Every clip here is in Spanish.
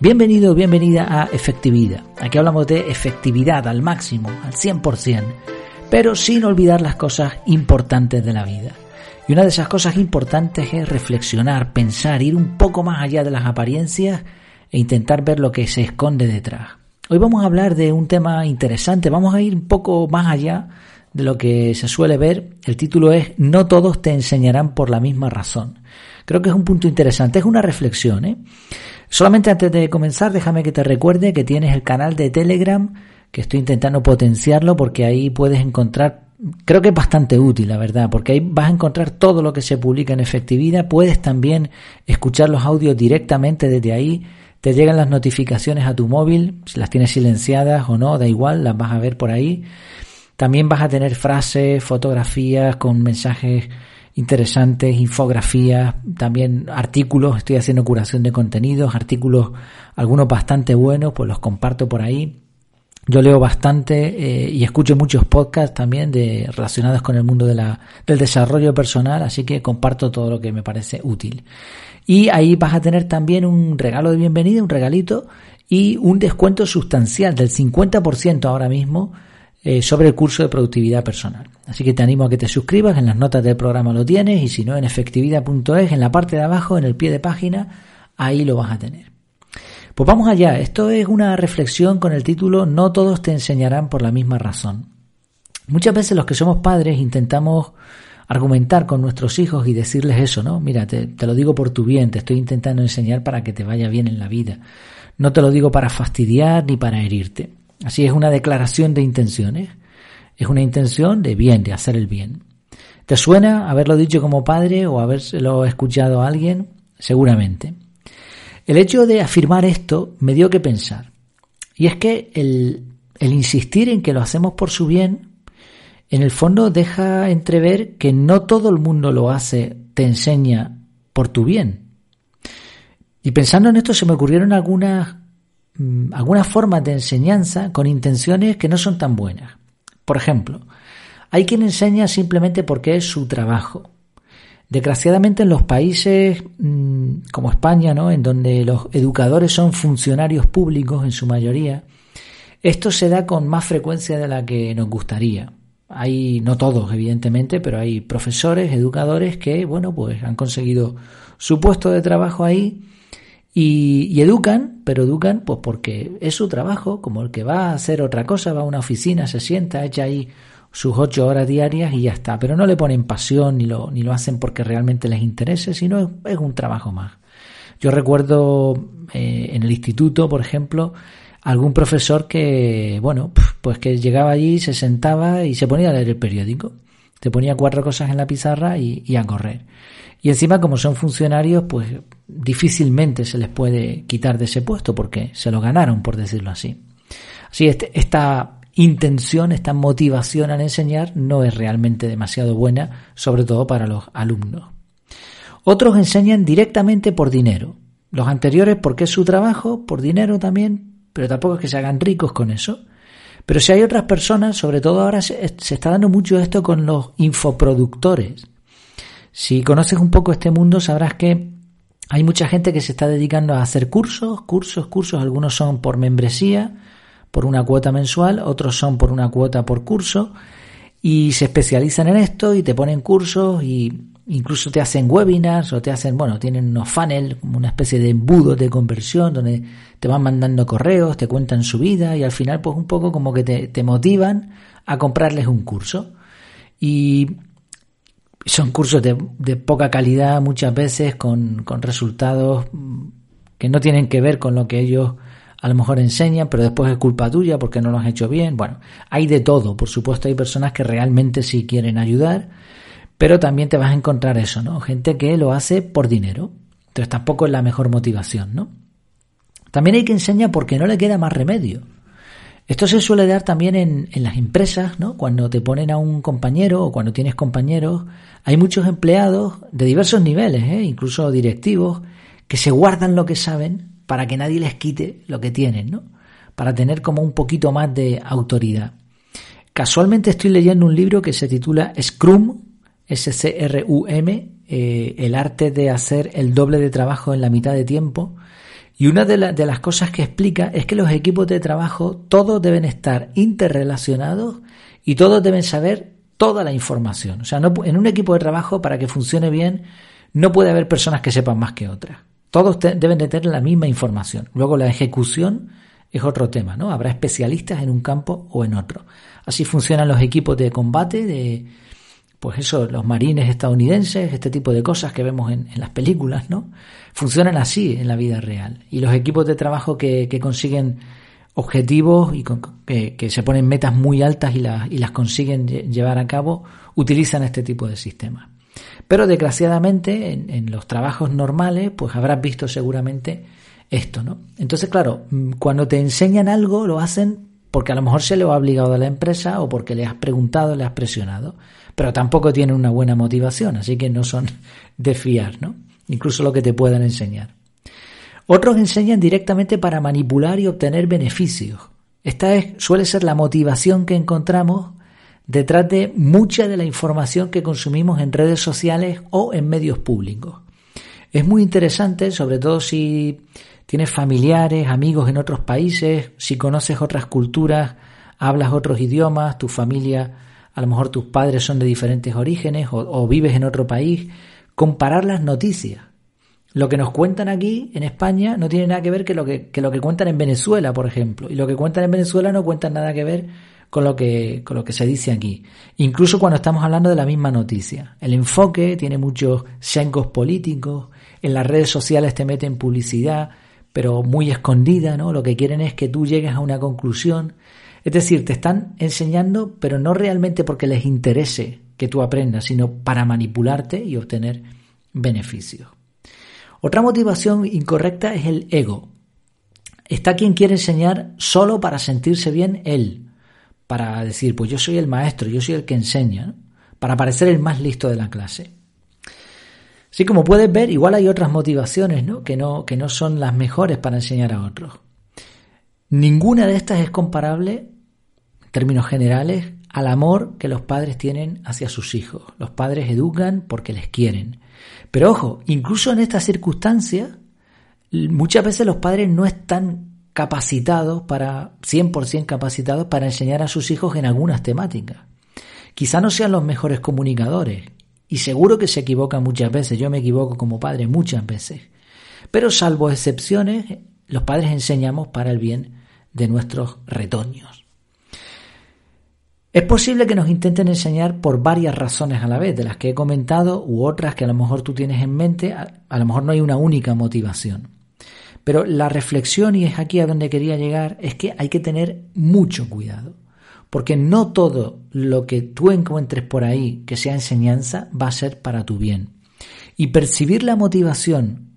Bienvenido bienvenida a Efectividad. Aquí hablamos de efectividad al máximo, al 100%, pero sin olvidar las cosas importantes de la vida. Y una de esas cosas importantes es reflexionar, pensar, ir un poco más allá de las apariencias e intentar ver lo que se esconde detrás. Hoy vamos a hablar de un tema interesante, vamos a ir un poco más allá de lo que se suele ver. El título es No todos te enseñarán por la misma razón. Creo que es un punto interesante, es una reflexión. ¿eh? Solamente antes de comenzar, déjame que te recuerde que tienes el canal de Telegram, que estoy intentando potenciarlo porque ahí puedes encontrar, creo que es bastante útil, la verdad, porque ahí vas a encontrar todo lo que se publica en efectividad. Puedes también escuchar los audios directamente desde ahí. Te llegan las notificaciones a tu móvil, si las tienes silenciadas o no, da igual, las vas a ver por ahí. También vas a tener frases, fotografías con mensajes interesantes, infografías, también artículos, estoy haciendo curación de contenidos, artículos, algunos bastante buenos, pues los comparto por ahí. Yo leo bastante eh, y escucho muchos podcasts también de, relacionados con el mundo de la, del desarrollo personal, así que comparto todo lo que me parece útil. Y ahí vas a tener también un regalo de bienvenida, un regalito y un descuento sustancial del 50% ahora mismo eh, sobre el curso de productividad personal. Así que te animo a que te suscribas, en las notas del programa lo tienes y si no en efectividad.es, en la parte de abajo, en el pie de página, ahí lo vas a tener. Pues vamos allá, esto es una reflexión con el título No todos te enseñarán por la misma razón. Muchas veces los que somos padres intentamos argumentar con nuestros hijos y decirles eso, ¿no? Mira, te, te, lo digo por tu bien, te estoy intentando enseñar para que te vaya bien en la vida. No te lo digo para fastidiar ni para herirte. Así es una declaración de intenciones. Es una intención de bien, de hacer el bien. ¿Te suena haberlo dicho como padre o haberlo escuchado a alguien? Seguramente. El hecho de afirmar esto me dio que pensar. Y es que el, el insistir en que lo hacemos por su bien, en el fondo deja entrever que no todo el mundo lo hace, te enseña por tu bien. Y pensando en esto se me ocurrieron algunas Mm, algunas formas de enseñanza con intenciones que no son tan buenas. Por ejemplo, hay quien enseña simplemente porque es su trabajo. Desgraciadamente en los países mm, como España, ¿no? en donde los educadores son funcionarios públicos en su mayoría, esto se da con más frecuencia de la que nos gustaría. Hay, no todos, evidentemente, pero hay profesores, educadores que, bueno, pues han conseguido su puesto de trabajo ahí y, educan, pero educan pues porque es su trabajo, como el que va a hacer otra cosa, va a una oficina, se sienta, echa ahí sus ocho horas diarias y ya está. Pero no le ponen pasión ni lo, ni lo hacen porque realmente les interese, sino es, un trabajo más. Yo recuerdo eh, en el instituto, por ejemplo, algún profesor que, bueno, pues que llegaba allí, se sentaba y se ponía a leer el periódico. Te ponía cuatro cosas en la pizarra y a correr. Y encima, como son funcionarios, pues difícilmente se les puede quitar de ese puesto porque se lo ganaron, por decirlo así. Así, este, esta intención, esta motivación al enseñar no es realmente demasiado buena, sobre todo para los alumnos. Otros enseñan directamente por dinero. Los anteriores porque es su trabajo, por dinero también, pero tampoco es que se hagan ricos con eso. Pero si hay otras personas, sobre todo ahora se, se está dando mucho esto con los infoproductores si conoces un poco este mundo, sabrás que hay mucha gente que se está dedicando a hacer cursos, cursos, cursos. Algunos son por membresía, por una cuota mensual, otros son por una cuota por curso. Y se especializan en esto y te ponen cursos y incluso te hacen webinars o te hacen, bueno, tienen unos funnels, como una especie de embudo de conversión donde te van mandando correos, te cuentan su vida y al final pues un poco como que te, te motivan a comprarles un curso. Y son cursos de, de poca calidad muchas veces con, con, resultados que no tienen que ver con lo que ellos a lo mejor enseñan, pero después es culpa tuya porque no lo has hecho bien. Bueno, hay de todo, por supuesto hay personas que realmente sí quieren ayudar, pero también te vas a encontrar eso, ¿no? Gente que lo hace por dinero. Entonces tampoco es la mejor motivación, ¿no? También hay que enseñar porque no le queda más remedio. Esto se suele dar también en, las empresas, ¿no? Cuando te ponen a un compañero o cuando tienes compañeros, hay muchos empleados de diversos niveles, ¿eh? incluso directivos, que se guardan lo que saben para que nadie les quite lo que tienen, ¿no? Para tener como un poquito más de autoridad. Casualmente estoy leyendo un libro que se titula Scrum, S-C-R-U-M, eh, el arte de hacer el doble de trabajo en la mitad de tiempo Y una de, las cosas que explica es que los equipos de trabajo todos deben estar interrelacionados y todos deben saber toda la información. O sea, no, en un equipo de trabajo, para que funcione bien, no puede haber personas que sepan más que otras. Todos deben de tener la misma información. Luego la ejecución es otro tema, ¿no? Habrá especialistas en un campo o en otro. Así funcionan los equipos de combate de, pues eso, los marines estadounidenses, este tipo de cosas que vemos en, las películas, ¿no? Funcionan así en la vida real. Y los equipos de trabajo que, consiguen objetivos y que, se ponen metas muy altas y, y las consiguen llevar a cabo, utilizan este tipo de sistemas. Pero desgraciadamente en, en, los trabajos normales, pues habrás visto seguramente esto, ¿no? Entonces, claro, mm, cuando te enseñan algo, lo hacen porque a lo mejor se lo ha obligado a la empresa o porque le has preguntado, le has presionado pero tampoco tienen una buena motivación, así que no son de fiar, ¿no? Incluso lo que te puedan enseñar. Otros enseñan directamente para manipular y obtener beneficios. Esta es, suele ser la motivación que encontramos detrás de mucha de la información que consumimos en redes sociales o en medios públicos. Es muy interesante, sobre todo si tienes familiares, amigos en otros países, si conoces otras culturas, hablas otros idiomas, tu familia a lo mejor tus padres son de diferentes orígenes o, vives en otro país, comparar las noticias. Lo que nos cuentan aquí en España no tiene nada que ver que lo que, lo que cuentan en Venezuela, por ejemplo. Y lo que cuentan en Venezuela no cuentan nada que ver con lo que, con lo que se dice aquí. Incluso cuando estamos hablando de la misma noticia. El enfoque tiene muchos sencos políticos, en las redes sociales te meten publicidad, pero muy escondida, ¿no? Lo que quieren es que tú llegues a una conclusión. Es decir, te están enseñando, pero no realmente porque les interese que tú aprendas, sino para manipularte y obtener beneficios. Otra motivación incorrecta es el ego. Está quien quiere enseñar solo para sentirse bien él, para decir, pues yo soy el maestro, yo soy el que enseña, para parecer el más listo de la clase. Así como puedes ver, igual hay otras motivaciones ¿no? Que, no, que no son las mejores para enseñar a otros. Ninguna de estas es comparable, en términos generales, al amor que los padres tienen hacia sus hijos. Los padres educan porque les quieren. Pero ojo, incluso en estas circunstancias, muchas veces los padres no están capacitados para, 100% capacitados para enseñar a sus hijos en algunas temáticas. Quizá no sean los mejores comunicadores y seguro que se equivocan muchas veces. Yo me equivoco como padre muchas veces. Pero salvo excepciones, los padres enseñamos para el bien de nuestros retoños. Es posible que nos intenten enseñar por varias razones a la vez, de las que he comentado, u otras que a lo mejor tú tienes en mente, a, lo mejor no hay una única motivación. Pero la reflexión, y es aquí a donde quería llegar, es que hay que tener mucho cuidado, porque no todo lo que tú encuentres por ahí que sea enseñanza va a ser para tu bien. Y percibir la motivación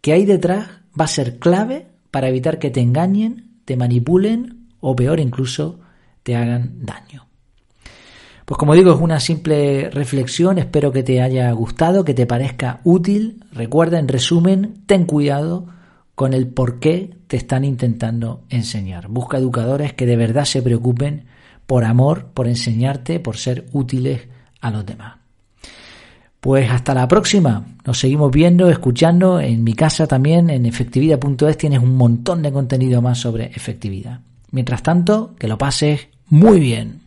que hay detrás va a ser clave para evitar que te engañen te manipulen o peor incluso te hagan daño. Pues como digo, es una simple reflexión, espero que te haya gustado, que te parezca útil. Recuerda, en resumen, ten cuidado con el por qué te están intentando enseñar. Busca educadores que de verdad se preocupen por amor, por enseñarte, por ser útiles a los demás. Pues hasta la próxima. Nos seguimos viendo, escuchando. En mi casa también, en efectividad.es, tienes un montón de contenido más sobre efectividad. Mientras tanto, que lo pases muy bien.